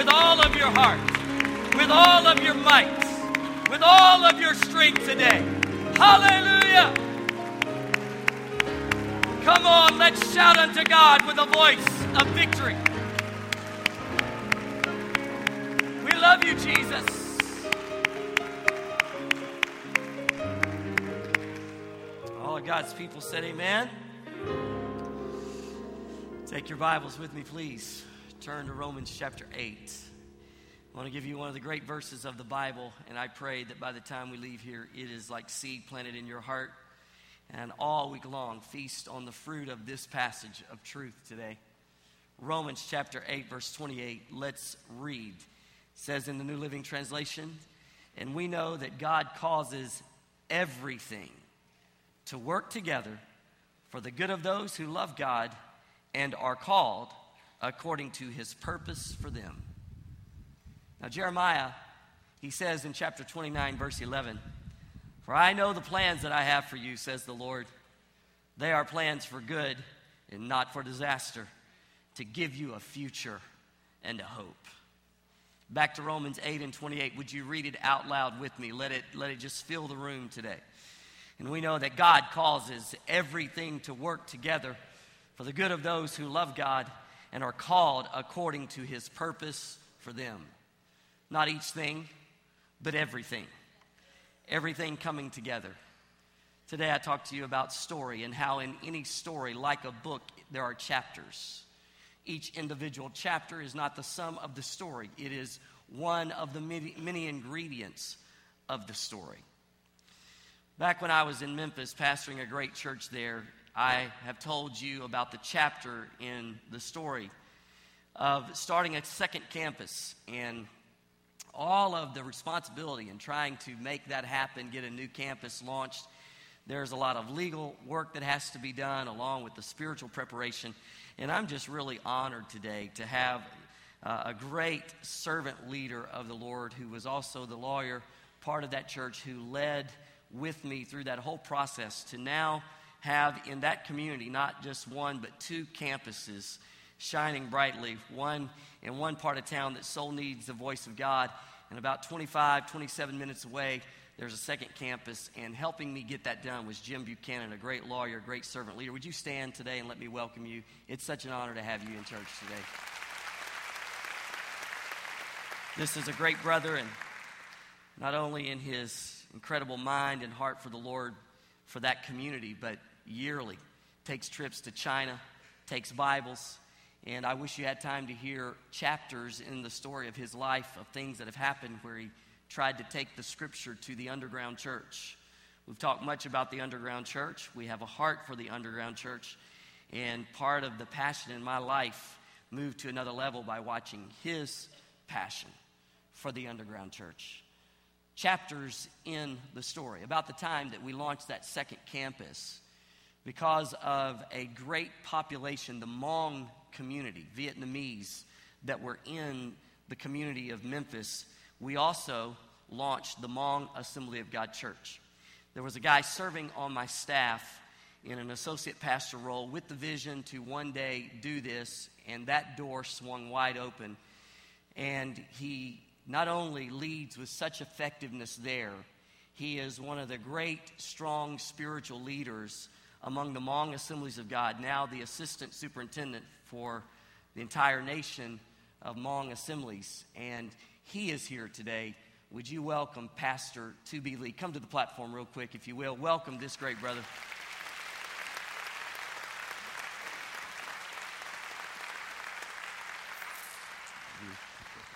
with all of your heart, with all of your might, with all of your strength today. Hallelujah! Come on, let's shout unto God with a voice of victory. We love you, Jesus. All of God's people said, Amen. Take your Bibles with me, please. Turn to Romans chapter 8. I want to give you one of the great verses of the Bible, and I pray that by the time we leave here, it is like seed planted in your heart. And all week long, feast on the fruit of this passage of truth today. Romans chapter 8, verse 28. Let's read. It says in the New Living Translation, and we know that God causes everything to work together for the good of those who love God and are called according to his purpose for them. Now, Jeremiah, he says in chapter 29, verse 11, For I know the plans that I have for you, says the Lord. They are plans for good and not for disaster, to give you a future and a hope. Back to Romans 8 and 28. Would you read it out loud with me? Let it, let it just fill the room today. And we know that God causes everything to work together for the good of those who love God and are called according to his purpose for them. Not each thing, but everything. Everything coming together. Today I talk to you about story and how in any story, like a book, there are chapters. Each individual chapter is not the sum of the story, it is one of the many, many ingredients of the story. Back when I was in Memphis pastoring a great church there, I have told you about the chapter in the story of starting a second campus and all of the responsibility in trying to make that happen, get a new campus launched. There's a lot of legal work that has to be done along with the spiritual preparation. And I'm just really honored today to have uh, a great servant leader of the Lord who was also the lawyer, part of that church, who led with me through that whole process to now have in that community not just one but two campuses shining brightly one in one part of town that so needs the voice of god. And about 25 27 minutes away there's a second campus and helping me get that done was jim buchanan a great lawyer great servant leader. Would you stand today and let me welcome you? It's such an honor to have you in church today. This is a great brother and not only in his incredible mind and heart for the Lord for that community, but yearly takes trips to China, takes Bibles. And I wish you had time to hear chapters in the story of his life of things that have happened where he tried to take the scripture to the underground church. We've talked much about the underground church. We have a heart for the underground church. And part of the passion in my life moved to another level by watching his passion for the underground church chapters in the story, about the time that we launched that second campus, because of a great population, the Hmong community, Vietnamese, that were in the community of Memphis, we also launched the Hmong Assembly of God Church. There was a guy serving on my staff in an associate pastor role with the vision to one day do this, and that door swung wide open. And he not only leads with such effectiveness there, he is one of the great, strong spiritual leaders among the Hmong Assemblies of God, now the assistant superintendent for the entire nation of Hmong Assemblies. And he is here today. Would you welcome Pastor To Lee? Come to the platform real quick, if you will. Welcome this great brother.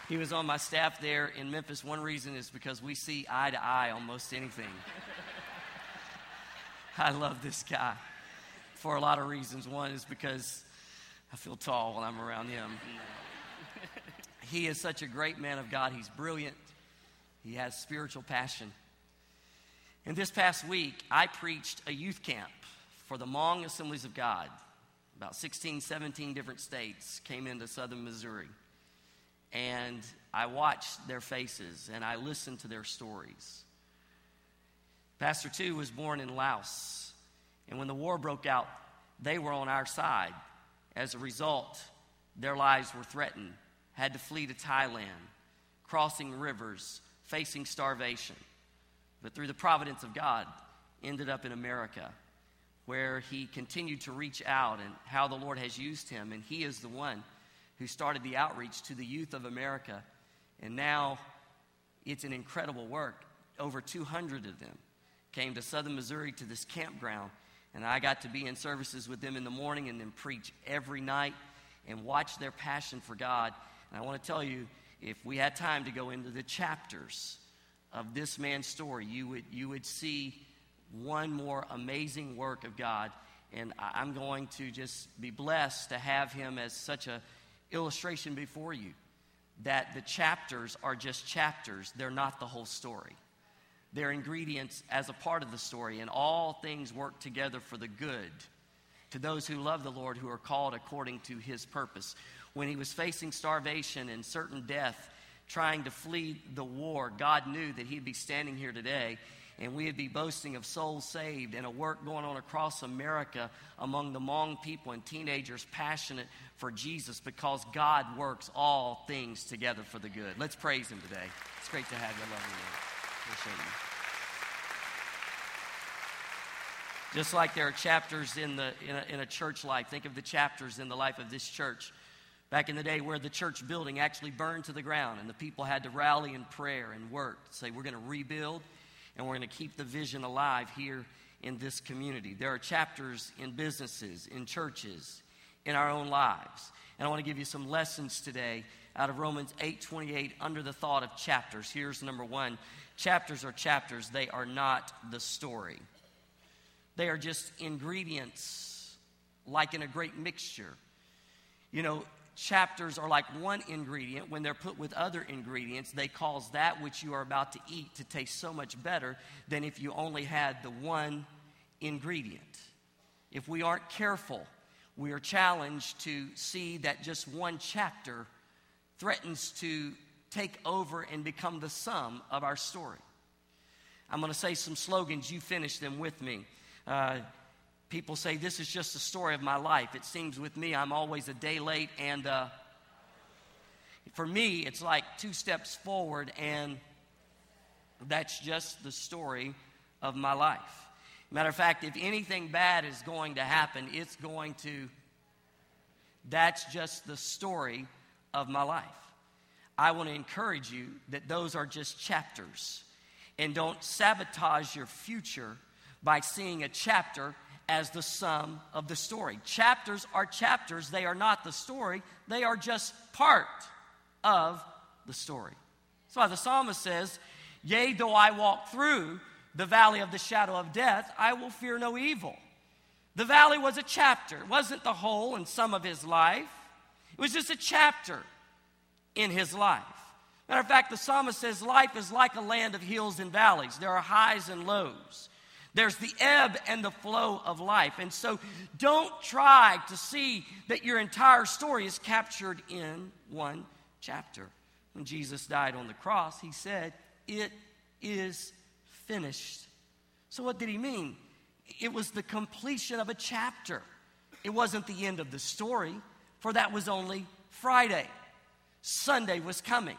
He was on my staff there in Memphis. One reason is because we see eye to eye on most anything. I love this guy for a lot of reasons. One is because I feel tall when I'm around him. he is such a great man of God. He's brilliant, he has spiritual passion. And this past week, I preached a youth camp for the Hmong Assemblies of God. About 16, 17 different states came into southern Missouri and I watched their faces and I listened to their stories. Pastor Tu was born in Laos, and when the war broke out, they were on our side. As a result, their lives were threatened had to flee to Thailand, crossing rivers, facing starvation. But through the providence of God, ended up in America, where he continued to reach out and how the Lord has used him. And he is the one who started the outreach to the youth of America. And now it's an incredible work. Over 200 of them came to southern Missouri to this campground. And I got to be in services with them in the morning and then preach every night and watch their passion for God. And I want to tell you, if we had time to go into the chapters of this man's story, you would, you would see one more amazing work of God. And I'm going to just be blessed to have him as such a illustration before you that the chapters are just chapters, they're not the whole story. They're ingredients as a part of the story, and all things work together for the good to those who love the Lord who are called according to his purpose. When he was facing starvation and certain death, trying to flee the war, God knew that he'd be standing here today and we'd be boasting of souls saved and a work going on across America among the Hmong people and teenagers passionate for Jesus because God works all things together for the good. Let's praise Him today. It's great to have you. I love you. Appreciate you. Just like there are chapters in, the, in a, in a church life, think of the chapters in the life of this church. Back in the day where the church building actually burned to the ground and the people had to rally in prayer and work, to say, We're going to rebuild and we're going to keep the vision alive here in this community. There are chapters in businesses, in churches, in our own lives. And I want to give you some lessons today out of Romans 8:28 under the thought of chapters. Here's number 1. Chapters are chapters, they are not the story. They are just ingredients like in a great mixture. You know, chapters are like one ingredient. When they're put with other ingredients, they cause that which you are about to eat to taste so much better than if you only had the one ingredient. If we aren't careful, we are challenged to see that just one chapter threatens to take over and become the sum of our story. I'm going to say some slogans, you finish them with me. Uh, People say, This is just the story of my life. It seems with me, I'm always a day late. And uh, for me, it's like two steps forward, and that's just the story of my life. Matter of fact, if anything bad is going to happen, it's going to, that's just the story of my life. I want to encourage you that those are just chapters. And don't sabotage your future by seeing a chapter as the sum of the story. Chapters are chapters, they are not the story, they are just part of the story. That's why the psalmist says, Yea, though I walk through the valley of the shadow of death, I will fear no evil. The valley was a chapter, it wasn't the whole and sum of his life, it was just a chapter in his life. Matter of fact, the psalmist says, Life is like a land of hills and valleys. There are highs and lows. There's the ebb and the flow of life. And so don't try to see that your entire story is captured in one chapter. When Jesus died on the cross, he said, It is finished. So, what did he mean? It was the completion of a chapter. It wasn't the end of the story, for that was only Friday. Sunday was coming,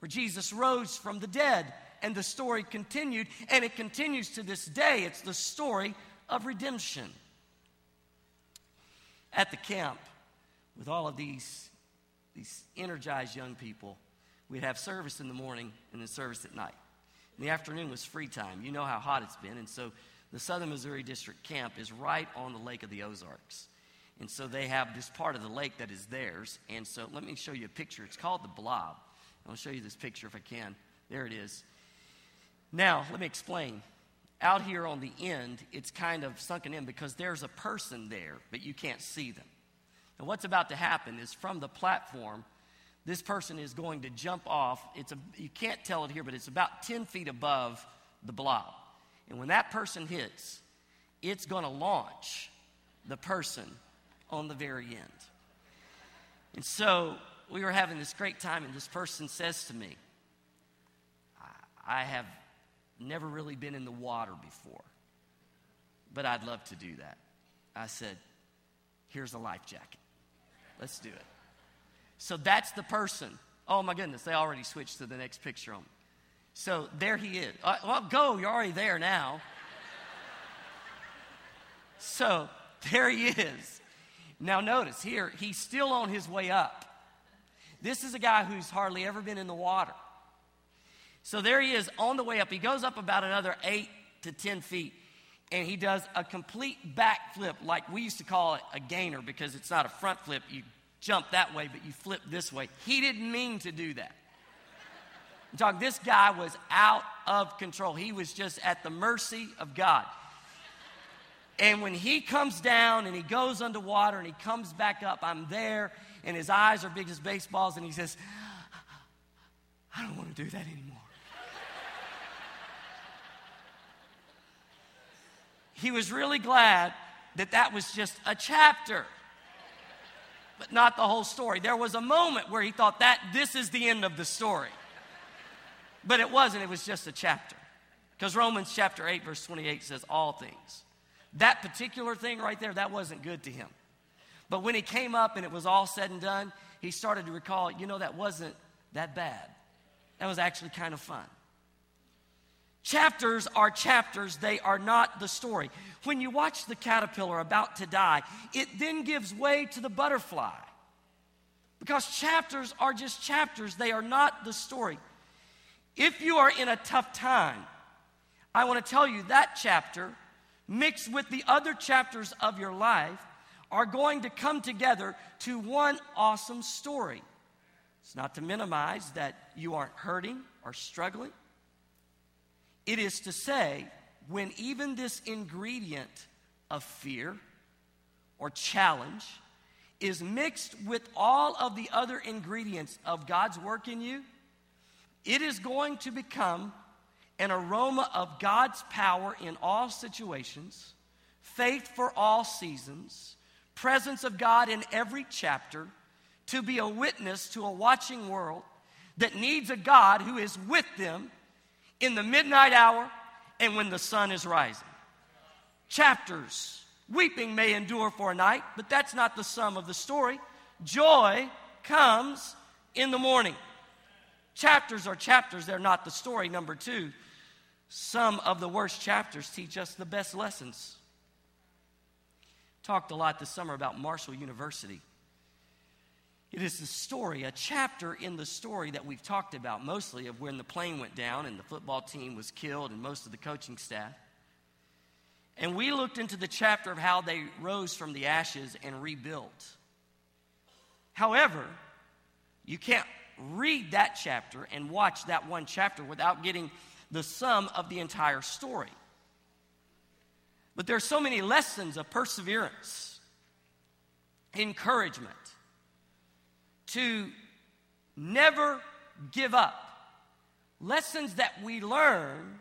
where Jesus rose from the dead and the story continued, and it continues to this day. It's the story of redemption. At the camp, with all of these, these energized young people, we'd have service in the morning and then service at night. In the afternoon was free time. You know how hot it's been, and so the Southern Missouri District camp is right on the Lake of the Ozarks. And so they have this part of the lake that is theirs. And so let me show you a picture. It's called the blob. I'll show you this picture if I can. There it is. Now, let me explain. Out here on the end, it's kind of sunken in because there's a person there, but you can't see them. And what's about to happen is from the platform, this person is going to jump off. It's a, you can't tell it here, but it's about 10 feet above the blob. And when that person hits, it's going to launch the person on the very end. And so we were having this great time, and this person says to me, I have never really been in the water before, but I'd love to do that. I said, Here's a life jacket. Let's do it. So that's the person. Oh my goodness, they already switched to the next picture on me. So there he is. Uh, well, go, you're already there now. so there he is. Now, notice here, he's still on his way up. This is a guy who's hardly ever been in the water. So there he is on the way up. He goes up about another eight to 10 feet and he does a complete backflip, like we used to call it a gainer because it's not a front flip. You jump that way, but you flip this way. He didn't mean to do that. I'm talking, this guy was out of control. He was just at the mercy of God. And when he comes down and he goes underwater and he comes back up, I'm there, and his eyes are big as baseballs, and he says, I don't want to do that anymore. He was really glad that that was just a chapter, but not the whole story. There was a moment where he thought that this is the end of the story. But it wasn't, it was just a chapter. Because Romans chapter 8, verse 28 says, All things. That particular thing right there, that wasn't good to him. But when he came up and it was all said and done, he started to recall, you know, that wasn't that bad. That was actually kind of fun. Chapters are chapters, they are not the story. When you watch the caterpillar about to die, it then gives way to the butterfly. Because chapters are just chapters, they are not the story. If you are in a tough time, I want to tell you that chapter, mixed with the other chapters of your life, are going to come together to one awesome story. It's not to minimize that you aren't hurting or struggling. It is to say, when even this ingredient of fear or challenge is mixed with all of the other ingredients of God's work in you, it is going to become an aroma of God's power in all situations, faith for all seasons, presence of God in every chapter, to be a witness to a watching world that needs a God who is with them in the midnight hour and when the sun is rising. Chapters. Weeping may endure for a night, but that's not the sum of the story. Joy comes in the morning. Chapters are chapters, they're not the story. Number two, some of the worst chapters teach us the best lessons. Talked a lot this summer about Marshall University. It is the story, a chapter in the story that we've talked about mostly of when the plane went down and the football team was killed and most of the coaching staff. And we looked into the chapter of how they rose from the ashes and rebuilt. However, you can't read that chapter and watch that one chapter without getting the sum of the entire story. But there are so many lessons of perseverance, encouragement, to never give up. Lessons that we learn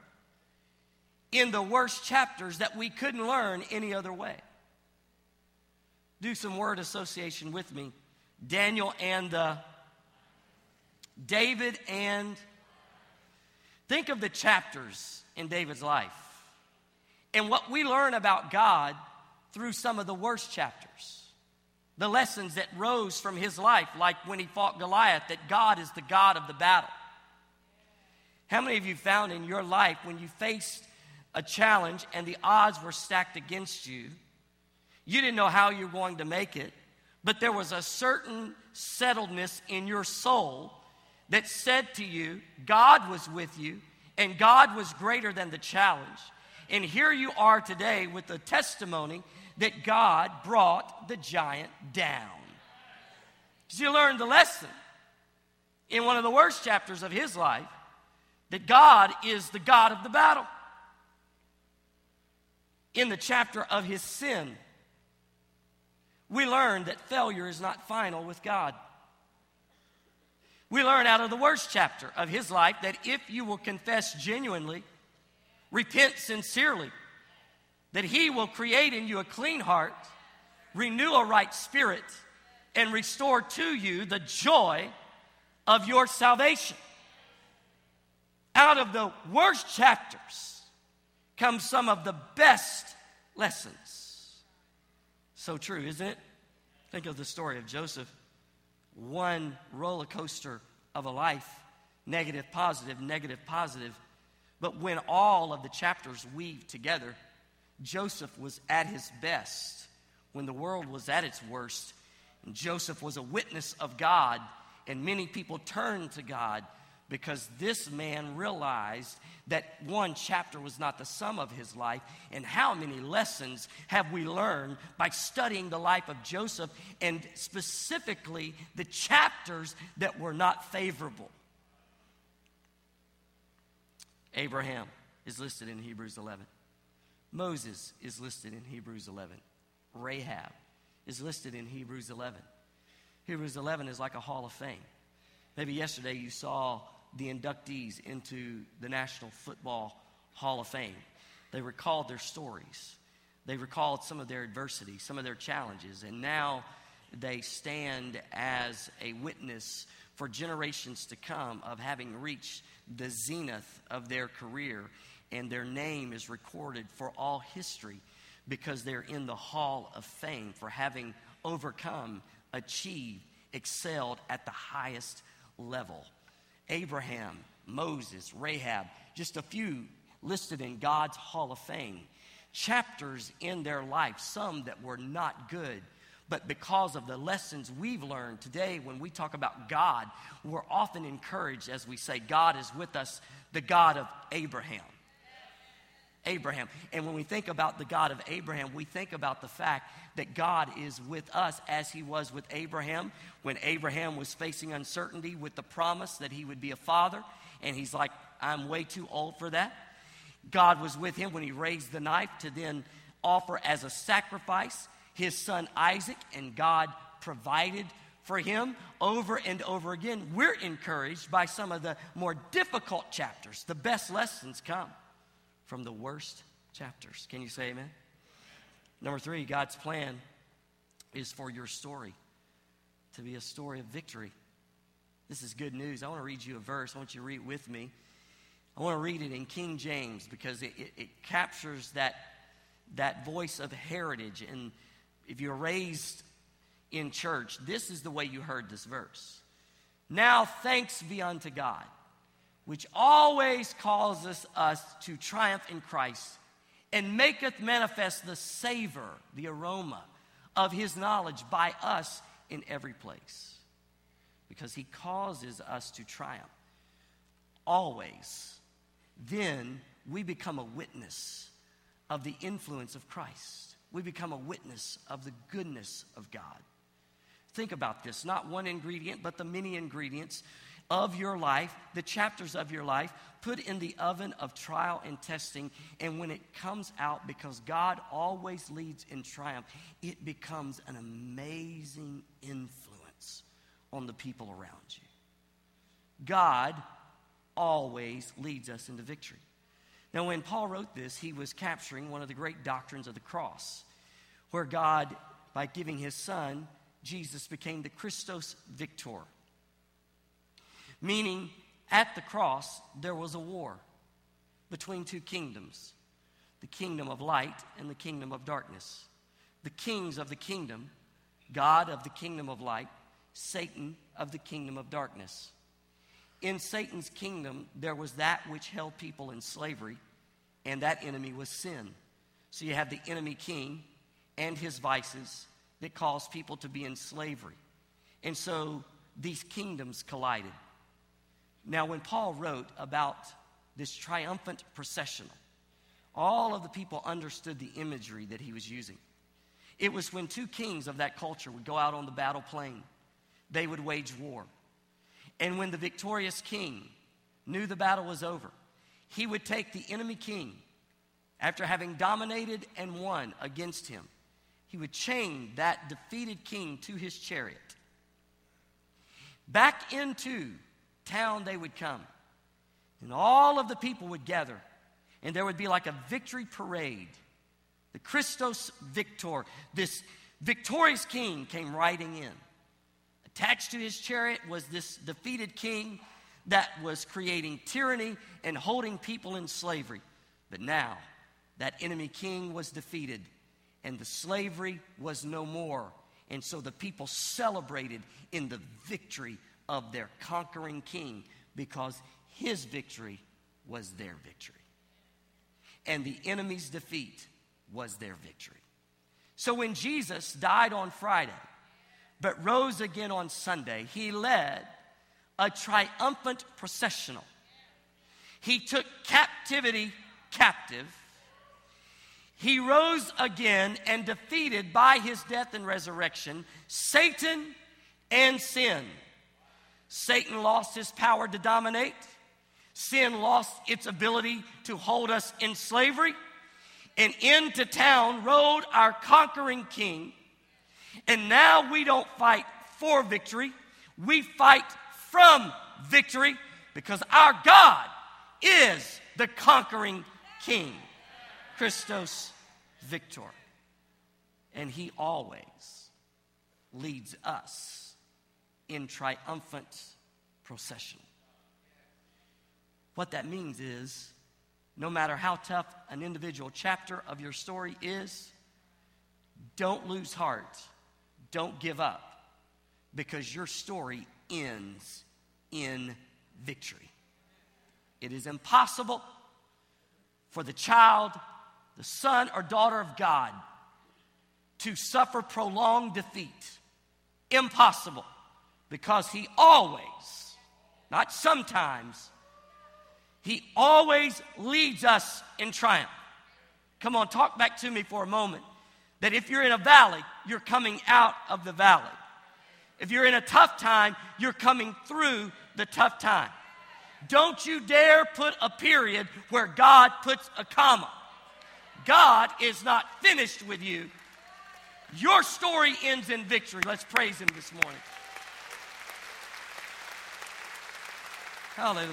in the worst chapters that we couldn't learn any other way. Do some word association with me. Daniel and the David and think of the chapters in David's life and what we learn about God through some of the worst chapters the lessons that rose from his life, like when he fought Goliath, that God is the God of the battle. How many of you found in your life when you faced a challenge and the odds were stacked against you, you didn't know how you were going to make it, but there was a certain settledness in your soul that said to you, God was with you and God was greater than the challenge. And here you are today with the testimony that God brought the giant down. You learned the lesson in one of the worst chapters of his life that God is the God of the battle. In the chapter of his sin, we learned that failure is not final with God. We learn out of the worst chapter of his life that if you will confess genuinely, repent sincerely, that He will create in you a clean heart, renew a right spirit, and restore to you the joy of your salvation. Out of the worst chapters come some of the best lessons. So true, isn't it? Think of the story of Joseph. one roller coaster of a life negative, positive, negative, positive. But when all of the chapters weave together, Joseph was at his best when the world was at its worst. And Joseph was a witness of God, and many people turned to God because this man realized that one chapter was not the sum of his life. And how many lessons have we learned by studying the life of Joseph and specifically the chapters that were not favorable? Abraham is listed in Hebrews 11. Moses is listed in Hebrews 11. Rahab is listed in Hebrews 11. Hebrews 11 is like a hall of fame. Maybe yesterday you saw the inductees into the National Football Hall of Fame. They recalled their stories. They recalled some of their adversity, some of their challenges, and now they stand as a witness for generations to come of having reached the zenith of their career, and their name is recorded for all history because they're in the hall of fame for having overcome, achieved, excelled at the highest level. Abraham, Moses, Rahab, just a few listed in God's hall of fame. Chapters in their life, some that were not good, but because of the lessons we've learned today, when we talk about God, we're often encouraged as we say, God is with us, the God of Abraham. Abraham. And when we think about the God of Abraham, we think about the fact that God is with us as he was with Abraham when Abraham was facing uncertainty with the promise that he would be a father. And he's like, I'm way too old for that. God was with him when he raised the knife to then offer as a sacrifice his son Isaac, and God provided for him over and over again. We're encouraged by some of the more difficult chapters. The best lessons come from the worst chapters. Can you say amen? Number three, God's plan is for your story to be a story of victory. This is good news. I want to read you a verse. I want you to read it with me. I want to read it in King James because it, it, it captures that, that voice of heritage. And if you're raised in church, this is the way you heard this verse. Now thanks be unto God which always causes us to triumph in Christ and maketh manifest the savor, the aroma of his knowledge by us in every place. Because he causes us to triumph always. Then we become a witness of the influence of Christ. We become a witness of the goodness of God. Think about this not one ingredient, but the many ingredients of your life, the chapters of your life, put in the oven of trial and testing. And when it comes out, because God always leads in triumph, it becomes an amazing influence on the people around you. God always leads us into victory. Now, when Paul wrote this, he was capturing one of the great doctrines of the cross, where God, by giving his son, Jesus became the Christus Victor Meaning, at the cross, there was a war between two kingdoms the kingdom of light and the kingdom of darkness. The kings of the kingdom, God of the kingdom of light, Satan of the kingdom of darkness. In Satan's kingdom, there was that which held people in slavery, and that enemy was sin. So you have the enemy king and his vices that cause people to be in slavery. And so these kingdoms collided. Now, when Paul wrote about this triumphant processional, all of the people understood the imagery that he was using. It was when two kings of that culture would go out on the battle plain, they would wage war. And when the victorious king knew the battle was over, he would take the enemy king, after having dominated and won against him, he would chain that defeated king to his chariot back into town they would come. And all of the people would gather. And there would be like a victory parade. The Christus Victor, this victorious king, came riding in. Attached to his chariot was this defeated king that was creating tyranny and holding people in slavery. But now, that enemy king was defeated, and the slavery was no more. And so the people celebrated in the victory of their conquering king because his victory was their victory. And the enemy's defeat was their victory. So when Jesus died on Friday, but rose again on Sunday, he led a triumphant processional. He took captivity captive. He rose again and defeated by his death and resurrection Satan and sin. Satan lost his power to dominate. Sin lost its ability to hold us in slavery. And into town rode our conquering king. And now we don't fight for victory, we fight from victory because our God is the conquering king, Christus Victor. And he always leads us in triumphant procession. What that means is no matter how tough an individual chapter of your story is, don't lose heart. Don't give up because your story ends in victory. It is impossible for the child, the son or daughter of God, to suffer prolonged defeat. Impossible because he always, not sometimes, he always leads us in triumph. Come on, talk back to me for a moment. That if you're in a valley, you're coming out of the valley. If you're in a tough time, you're coming through the tough time. Don't you dare put a period where God puts a comma. God is not finished with you. Your story ends in victory. Let's praise Him this morning. Hallelujah.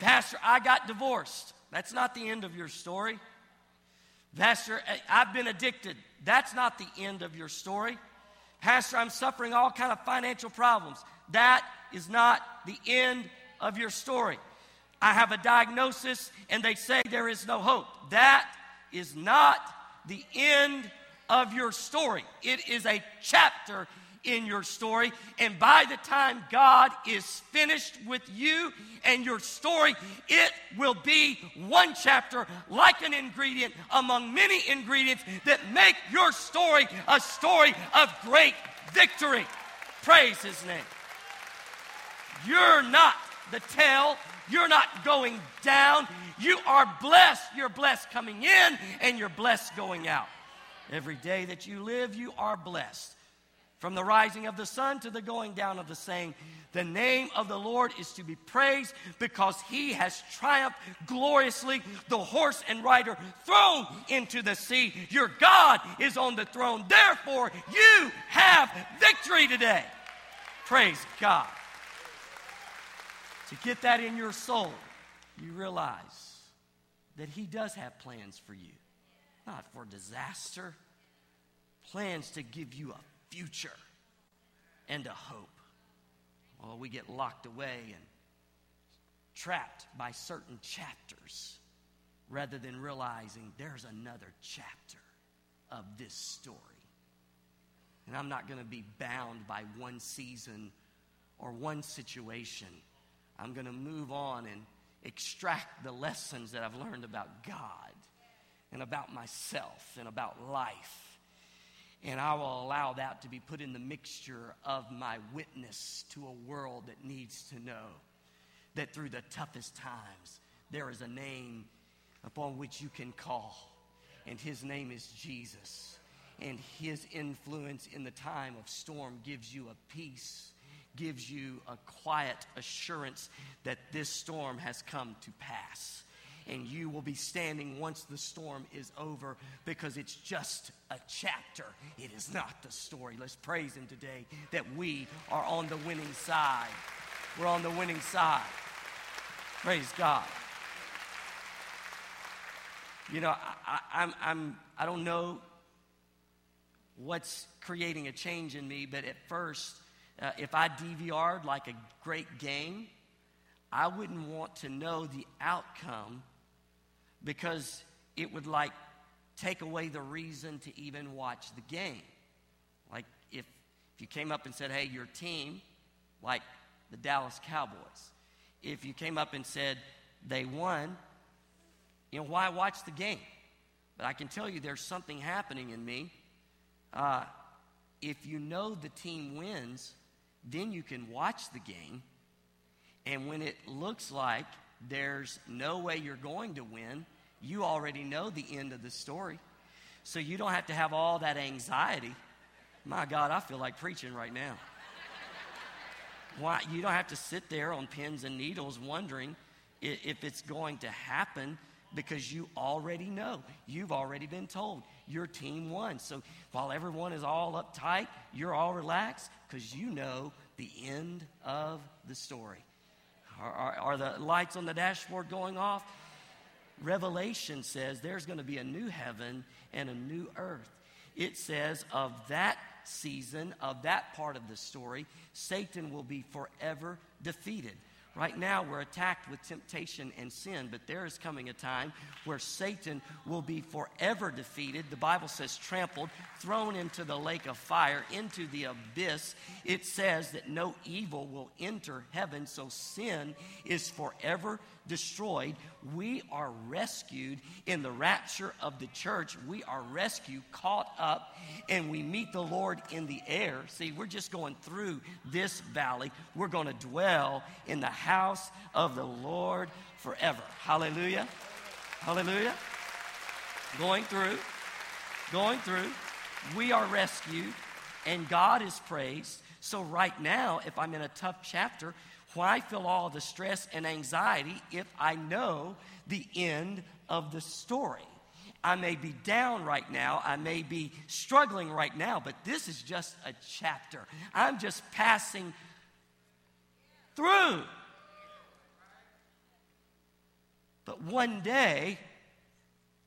Pastor, I got divorced. That's not the end of your story. Pastor, eh, I've been addicted. That's not the end of your story. Pastor, I'm suffering all kind of financial problems. That is not the end of your story. I have a diagnosis and they say there is no hope. That is not the end of your story. It is a chapter in your story. And by the time God is finished with you and your story, it will be one chapter like an ingredient among many ingredients that make your story a story of great victory. Praise his name. You're not the tail. You're not going down. You are blessed. You're blessed coming in and you're blessed going out. Every day that you live, you are blessed. From the rising of the sun to the going down of the same, the name of the Lord is to be praised because he has triumphed gloriously, the horse and rider thrown into the sea. Your God is on the throne. Therefore, you have victory today. Praise God. To get that in your soul, you realize that he does have plans for you, not for disaster, plans to give you a future and a hope. Well, we get locked away and trapped by certain chapters rather than realizing there's another chapter of this story. And I'm not going to be bound by one season or one situation. I'm going to move on and extract the lessons that I've learned about God and about myself and about life and I will allow that to be put in the mixture of my witness to a world that needs to know that through the toughest times, there is a name upon which you can call, and his name is Jesus. And his influence in the time of storm gives you a peace, gives you a quiet assurance that this storm has come to pass and you will be standing once the storm is over because it's just a chapter. It is not the story. Let's praise Him today that we are on the winning side. We're on the winning side. Praise God. You know, I, I'm, I'm, I don't know what's creating a change in me, but at first, uh, if I DVR'd like a great game, I wouldn't want to know the outcome because it would like take away the reason to even watch the game. Like if, if you came up and said, hey, your team, like the Dallas Cowboys, if you came up and said they won, you know, why watch the game? But I can tell you there's something happening in me. Uh, if you know the team wins, then you can watch the game. And when it looks like there's no way you're going to win, you already know the end of the story. So you don't have to have all that anxiety. My God, I feel like preaching right now. Why you don't have to sit there on pins and needles wondering if it's going to happen because you already know. You've already been told your team won. So while everyone is all uptight, you're all relaxed because you know the end of the story. Are, are, are, the lights on the dashboard going off? Revelation says there's going to be a new heaven and a new earth. It says of that season, of that part of the story, Satan will be forever defeated. Right now, we're attacked with temptation and sin, but there is coming a time where Satan will be forever defeated. The Bible says trampled, thrown into the lake of fire, into the abyss. It says that no evil will enter heaven, so sin is forever destroyed. We are rescued in the rapture of the church. We are rescued, caught up, and we meet the Lord in the air. See, we're just going through this valley. We're going to dwell in the house of the Lord forever. Hallelujah. Hallelujah. Going through, going through. We are rescued, and God is praised. So, right now, if I'm in a tough chapter, why feel all the stress and anxiety if I know the end of the story? I may be down right now. I may be struggling right now, but this is just a chapter. I'm just passing through. But one day,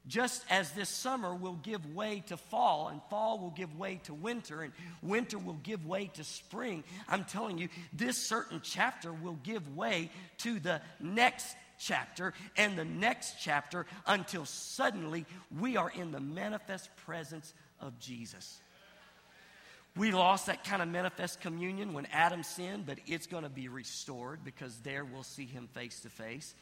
just as this summer will give way to fall, and fall will give way to winter, and winter will give way to spring, I'm telling you, this certain chapter will give way to the next chapter and the next chapter until suddenly we are in the manifest presence of Jesus. We lost that kind of manifest communion when Adam sinned, but it's going to be restored because there we'll see him face to face.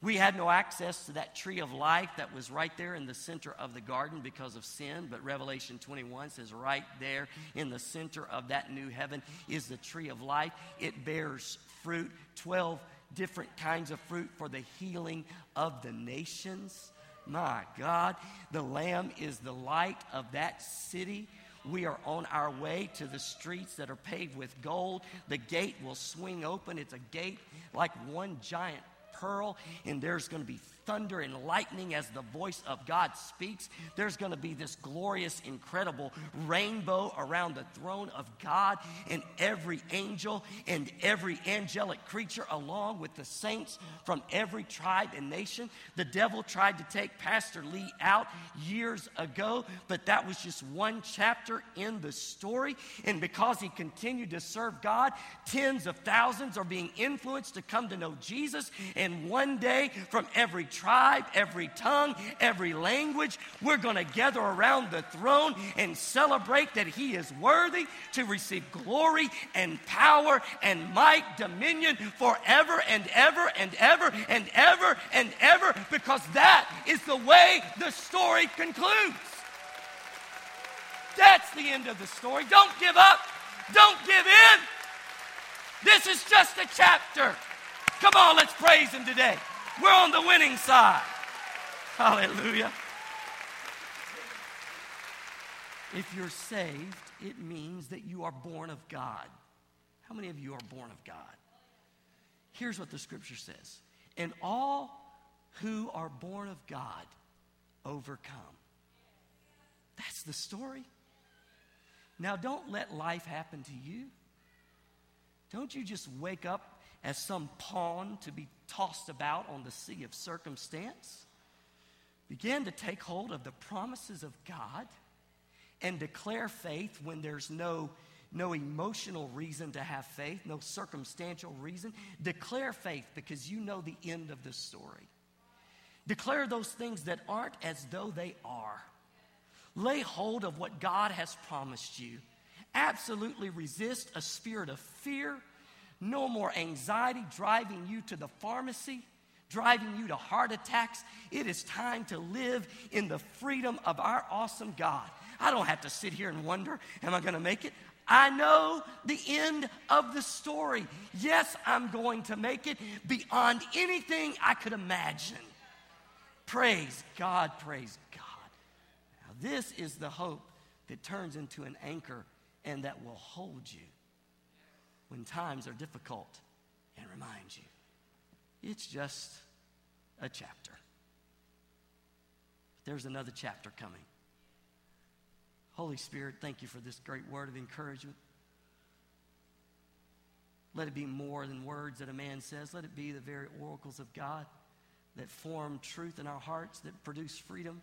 We had no access to that tree of life that was right there in the center of the garden because of sin, but Revelation 21 says right there in the center of that new heaven is the tree of life. It bears fruit, 12 different kinds of fruit for the healing of the nations. My God, the Lamb is the light of that city. We are on our way to the streets that are paved with gold. The gate will swing open. It's a gate like one giant pearl, and there's going to be thunder and lightning as the voice of God speaks. There's going to be this glorious, incredible rainbow around the throne of God, and every angel and every angelic creature, along with the saints from every tribe and nation. The devil tried to take Pastor Lee out years ago, but that was just one chapter in the story. And because he continued to serve God, tens of thousands are being influenced to come to know Jesus. And one day, from every tribe, every tongue, every language. We're going to gather around the throne and celebrate that He is worthy to receive glory and power and might, dominion forever and ever and ever and ever and ever because that is the way the story concludes. That's the end of the story. Don't give up. Don't give in. This is just a chapter. Come on, let's praise Him today. We're on the winning side. Hallelujah. If you're saved, it means that you are born of God. How many of you are born of God? Here's what the scripture says And all who are born of God overcome. That's the story. Now, don't let life happen to you. Don't you just wake up as some pawn to be tossed about on the sea of circumstance. Begin to take hold of the promises of God and declare faith when there's no, no emotional reason to have faith, no circumstantial reason. Declare faith because you know the end of the story. Declare those things that aren't as though they are. Lay hold of what God has promised you. Absolutely resist a spirit of fear. No more anxiety driving you to the pharmacy, driving you to heart attacks. It is time to live in the freedom of our awesome God. I don't have to sit here and wonder, am I going to make it? I know the end of the story. Yes, I'm going to make it beyond anything I could imagine. Praise God, praise God. Now, this is the hope that turns into an anchor and that will hold you when times are difficult and remind you it's just a chapter. But There's another chapter coming. Holy Spirit, thank you for this great word of encouragement. Let it be more than words that a man says. Let it be the very oracles of God that form truth in our hearts, that produce freedom.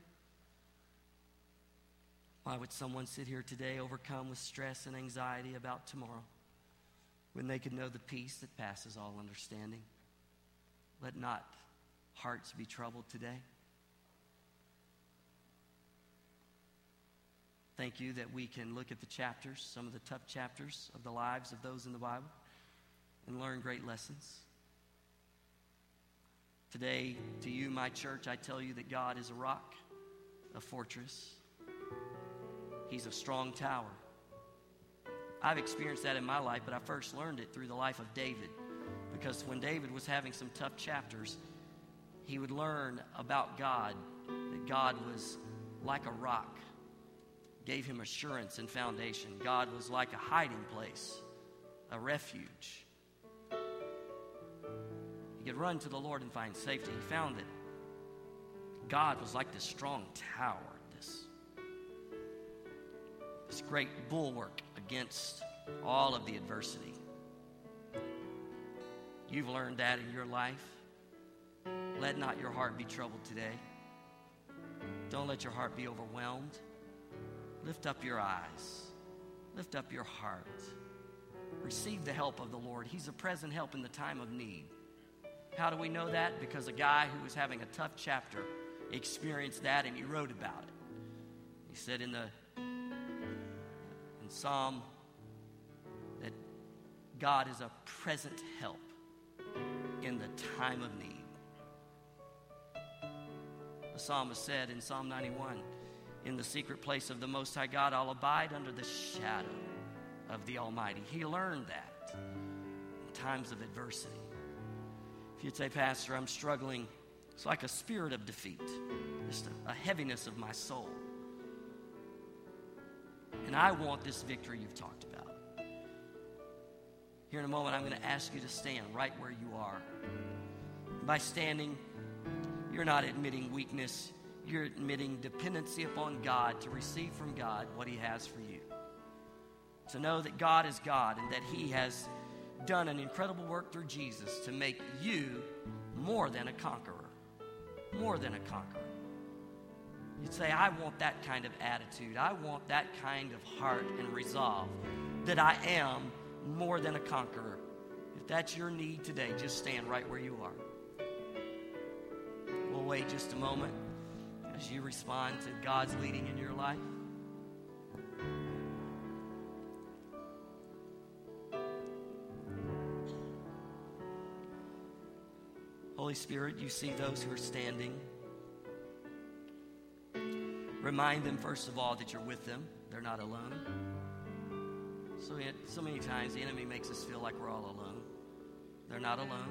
Why would someone sit here today overcome with stress and anxiety about tomorrow when they could know the peace that passes all understanding? Let not hearts be troubled today. Thank you that we can look at the chapters, some of the tough chapters of the lives of those in the Bible, and learn great lessons. Today, to you, my church, I tell you that God is a rock, a fortress. He's a strong tower. I've experienced that in my life, but I first learned it through the life of David. Because when David was having some tough chapters, he would learn about God, that God was like a rock gave him assurance and foundation. God was like a hiding place, a refuge. He could run to the Lord and find safety. He found that God was like this strong tower, this, this great bulwark against all of the adversity. You've learned that in your life. Let not your heart be troubled today. Don't let your heart be overwhelmed. Lift up your eyes. Lift up your heart. Receive the help of the Lord. He's a present help in the time of need. How do we know that? Because a guy who was having a tough chapter experienced that and he wrote about it. He said in the in Psalm that God is a present help in the time of need. The psalmist said in Psalm 91 in the secret place of the Most High God, I'll abide under the shadow of the Almighty. He learned that in times of adversity. If you'd say, Pastor, I'm struggling, it's like a spirit of defeat, just a, a heaviness of my soul. And I want this victory you've talked about. Here in a moment, I'm going to ask you to stand right where you are. By standing, you're not admitting weakness, you're admitting dependency upon God to receive from God what He has for you. To know that God is God and that He has done an incredible work through Jesus to make you more than a conqueror. More than a conqueror. You'd say, I want that kind of attitude. I want that kind of heart and resolve that I am more than a conqueror. If that's your need today, just stand right where you are. We'll wait just a moment as you respond to God's leading in your life? Holy Spirit, you see those who are standing. Remind them, first of all, that you're with them. They're not alone. So, so many times the enemy makes us feel like we're all alone. They're not alone.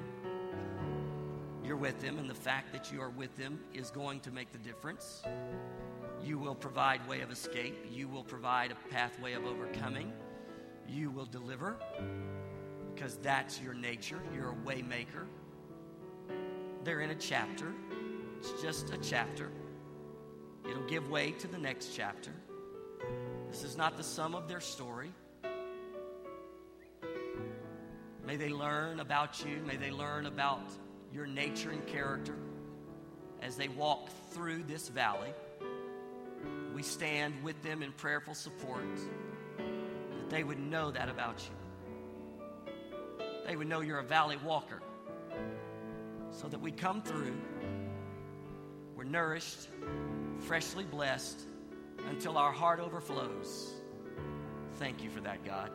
You're with them, and the fact that you are with them is going to make the difference. You will provide way of escape. You will provide a pathway of overcoming. You will deliver because that's your nature. You're a waymaker. They're in a chapter. It's just a chapter. It'll give way to the next chapter. This is not the sum of their story. May they learn about you. May they learn about your nature and character as they walk through this valley. We stand with them in prayerful support that they would know that about you. They would know you're a valley walker so that we come through, we're nourished, freshly blessed, until our heart overflows. Thank you for that, God.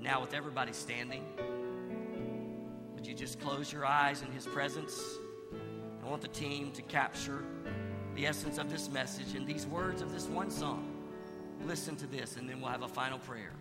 Now, with everybody standing, would you just close your eyes in His presence? I want the team to capture the essence of this message and these words of this one song. Listen to this, and then we'll have a final prayer.